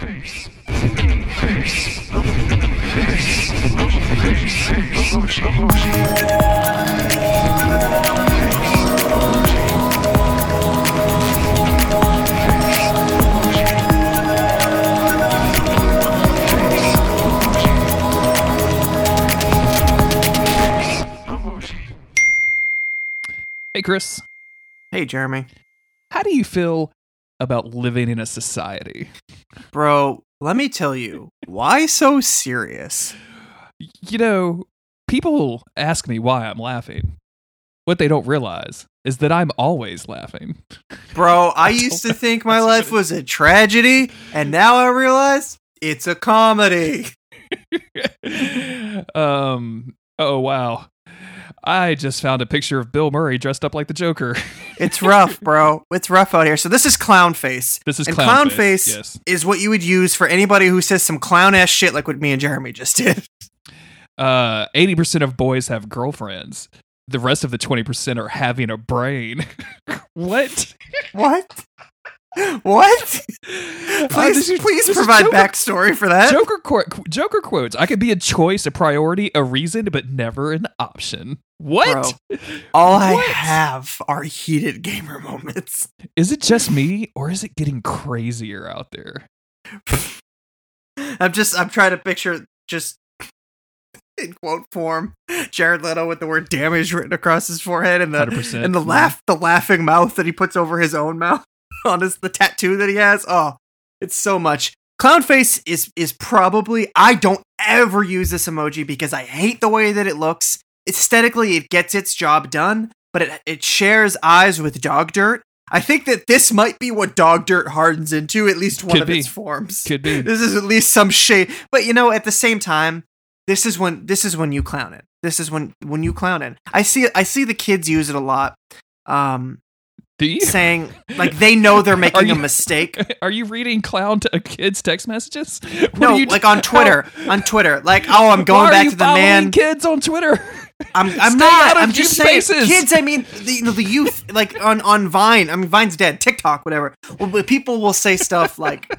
Hey, Chris, Hey, Jeremy. how do you feel about living in a society? Bro, let me tell you, why so serious? You know, people ask me why I'm laughing. What they don't realize is that I'm always laughing. Bro, I used to think my life was a tragedy, and now I realize it's a comedy. um, oh, wow. I just found a picture of Bill Murray dressed up like the Joker. It's rough, bro. It's rough out here. So this is clown face. This is and clown, clown face. face Yes. is what you would use for anybody who says some clown ass shit like what me and Jeremy just did. Uh, 80% of boys have girlfriends. The rest of the 20% are having a brain. what? What? What? Uh, Please, is- please provide Joker- backstory for that. Joker quote, Joker quotes. I could be a choice, a priority, a reason, but never an option. What? Bro, All I have are heated gamer moments. Is it just me, or is it getting crazier out there? I'm just I'm trying to picture just in quote form Jared Leto with the word damage written across his forehead and the and the laugh the laughing mouth that he puts over his own mouth on his the tattoo that he has. Oh, it's so much. Clown face is is probably I don't ever use this emoji because I hate the way that it looks. Aesthetically, it gets its job done, but it it shares eyes with dog dirt. I think that this might be what dog dirt hardens into, at least one Could of be. its forms. Could be. This is at least some shade. But you know, at the same time, this is when this is when you clown it. This is when when you clown it. I see I see the kids use it a lot. Um Do you? saying like they know they're making you- a mistake. Are you reading clown to kids' text messages? What No, you like on Twitter. On Twitter. Like, oh, I'm going back to the man. kids on Twitter. I'm I'm Stay not. I'm just youth saying kids. I mean, the, the youth like on on Vine. I mean, Vine's dead. TikTok, whatever. Well, people will say stuff like,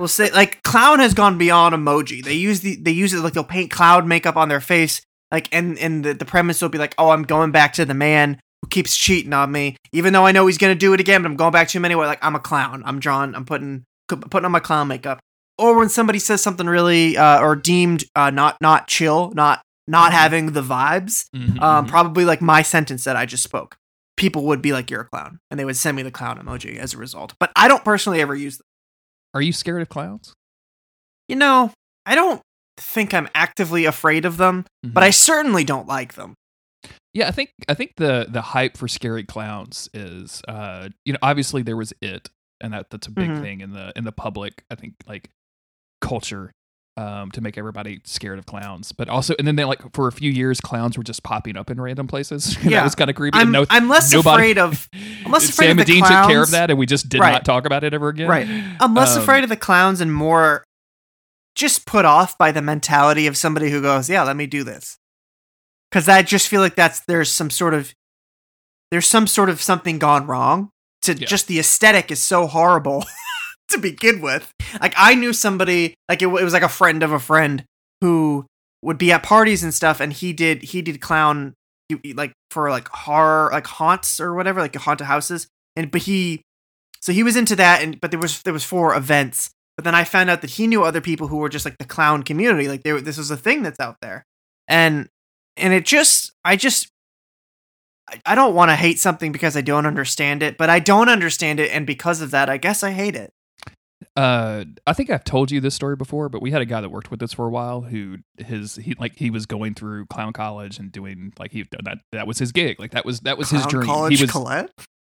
will say like, clown has gone beyond emoji. They use the they use it like they'll paint cloud makeup on their face. Like, and and the, the premise will be like, oh, I'm going back to the man who keeps cheating on me, even though I know he's gonna do it again. But I'm going back to him anyway. Like, I'm a clown. I'm drawn. I'm putting putting on my clown makeup. Or when somebody says something really uh, or deemed uh, not not chill, not not having the vibes Mhm, um, mhm. probably like my sentence that I just spoke. People would be like, "You're a clown," and they would send me the clown emoji as a result. But I don't personally ever use them. Are you scared of clowns? You know, I don't think I'm actively afraid of them, Mm-hmm. but I certainly don't like them. Yeah, I think I think the the hype for scary clowns is uh you know obviously there was it and that that's a big Mhm. thing in the in the public I think like culture um to make everybody scared of clowns but also and then they like for a few years clowns were just popping up in random places and Yeah. that was kind of creepy I'm, no I'm less nobody- afraid of I'm less afraid Sam of the Dean took care of that and we just did Right. not talk about it ever again Right. I'm less Um, afraid of the clowns and more just put off by the mentality of somebody who goes, "Yeah, let me do this." Cuz I just feel like that's there's some sort of there's some sort of something gone wrong. To Yeah. just the aesthetic is so horrible to begin with. Like I knew somebody like it, it was like a friend of a friend who would be at parties and stuff and he did he did clown like for like horror like haunts or whatever like haunted houses and but he so he was into that and but there was there was four events but then i found out that he knew other people who were just like the clown community like they, were- this was a thing that's out there and and it just i just I- don't want to hate something because i don't understand it but i don't understand it and because of that i guess i hate it. Uh i think i've told you this story before but we had a guy that worked with us for a while who his he like he was going through clown college and doing like he that that was his gig. Like that was that was his Clown dream. College he was Colette?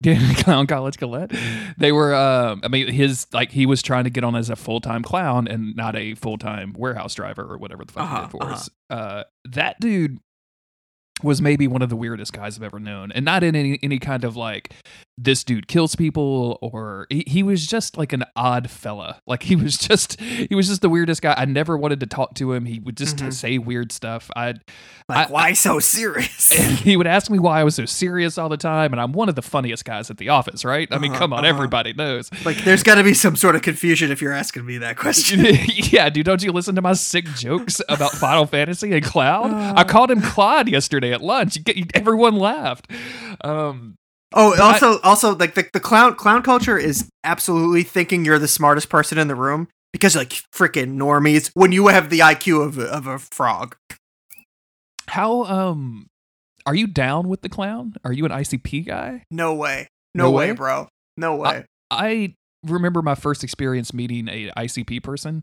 Clown college Colette. They were, um, I mean, his like he was trying to get on as a full time clown and not a full time warehouse driver or whatever the fuck he Uh-huh, did for us. Uh, that dude was maybe one of the weirdest guys I've ever known, and not in any any kind of like this dude kills people or he, he was just like an odd fella like he was just he was just the weirdest guy i never wanted to talk to him he would just Mhm. say weird stuff i Like, I- why so serious? he would ask me why i was so serious all the time and i'm one of the funniest guys at the office right i mean Uh-huh, come on uh-huh. everybody knows like, there's got to be some sort of confusion if you're asking me that question. yeah dude don't you listen to my sick jokes about final fantasy and cloud Uh. i called him claude yesterday at lunch everyone laughed um Oh, I- also, also, like the, the clown clown culture is absolutely thinking you're the smartest person in the room because like freaking normies when you have the IQ of a, of a frog. how um are you down with the clown are you an icp guy No way, no, No way, way? bro, no way. I remember my first experience meeting a ICP person,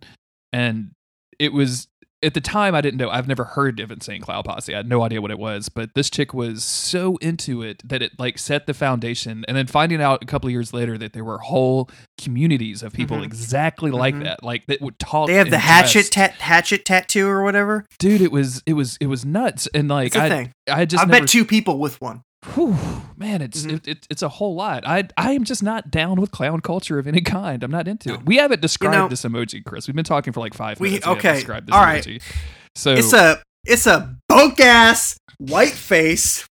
and it was at the time I didn't know. I've never heard of Insane Clown Posse. I had no idea what it was, but this chick was so into it that it like set the foundation. And then finding out a couple of years later that there were whole communities of people Mhm. exactly like Mhm. that, like that would talk. they have the hatchet tat hatchet tattoo or whatever. dude. It was it was it was nuts, and like I thing. I just I never, bet two people with one. Whew, man, it's Mhm. it, it, it's a whole lot. I I am just not down with clown culture of any kind. I'm not into No. it. We haven't described know- this emoji, Chris. We've been talking for like five We- minutes. We haven't okay, described this all right. emoji. So It's a it's a bunk ass white face,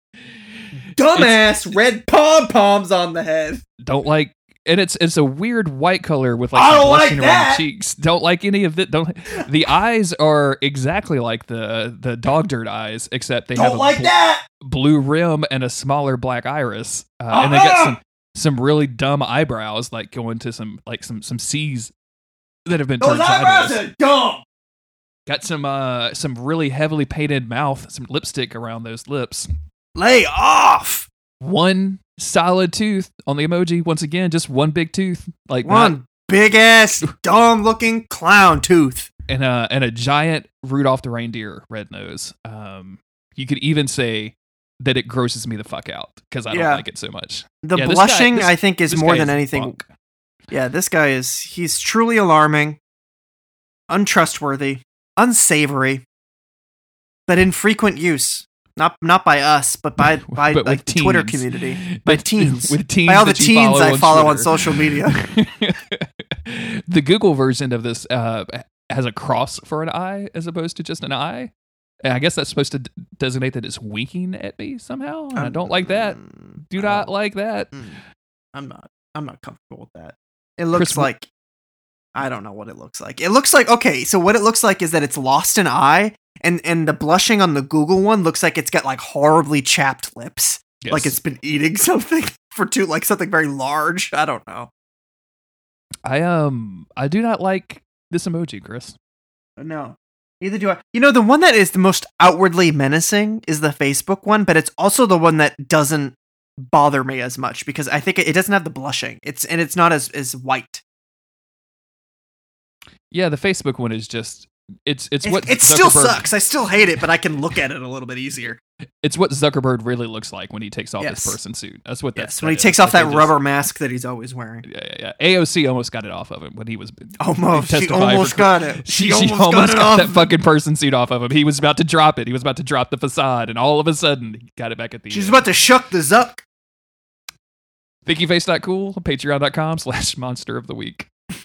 dumbass red pom poms on the head. don't like, and it's it's a weird white color with like I don't like blushing around that. the cheeks. Don't like any of it. Don't. The eyes are exactly like the the dog dirt eyes, except they have Don't a like bl- that. blue rim and a smaller black iris, uh, and they got Uh-uh. some some really dumb eyebrows, like going to some like some some C's that have been Those turned eyebrows sideways. are dumb. Got some uh some really heavily painted mouth, some lipstick around those lips. Lay off. One solid tooth on the emoji. Once again, just one big tooth, like not- One big ass dumb looking clown tooth. and a and a giant Rudolph the reindeer red nose. Um, you could even say that it grosses me the fuck out because I don't Yeah. like it so much. The Yeah, this guy- blushing, this- I think, is more than is anything. funk. Yeah, this guy is. He's truly alarming, untrustworthy, unsavory, but in frequent use. Not not by us, but by by But like the Twitter community. By With- teens. with teens By all the teens I follow on social media. the Google version of this uh, has a cross for an eye as opposed to just an eye. And I guess that's supposed to d- designate that it's winking at me somehow. And I don't like that. Mm, Do not like that. mm, I'm not. I'm not comfortable with that. It looks Chris, like. I don't know what it looks like. It looks like okay. So what it looks like is that it's lost an eye, and and the blushing on the Google one looks like it's got like horribly chapped lips, like it's been eating something for too like something very large. I don't know. I um I do not like this emoji, Chris. No. Neither do I. You know, the one that is the most outwardly menacing is the Facebook one, but it's also the one that doesn't bother me as much because I think it, it doesn't have the blushing. It's and it's not as as white. Yeah, the Facebook one is just it's it's what it still sucks. I still hate it, but I can look at it a little bit easier. It's what Zuckerberg really looks like when he takes off Yes. his person suit. That's what Yes, that's when he that takes is. off Like, that they just- rubber mask that he's always wearing. Yeah, yeah, yeah. AOC almost got it off of him when he was Almost, she testifying for almost got it. She, she almost, got, it got off. that fucking person suit off of him. He was about to drop it. He was about to drop the facade, and all of a sudden, he got it back at the She's end. about to shuck the zuck. Thinkyface.cool, patreon.com slash monster of the week.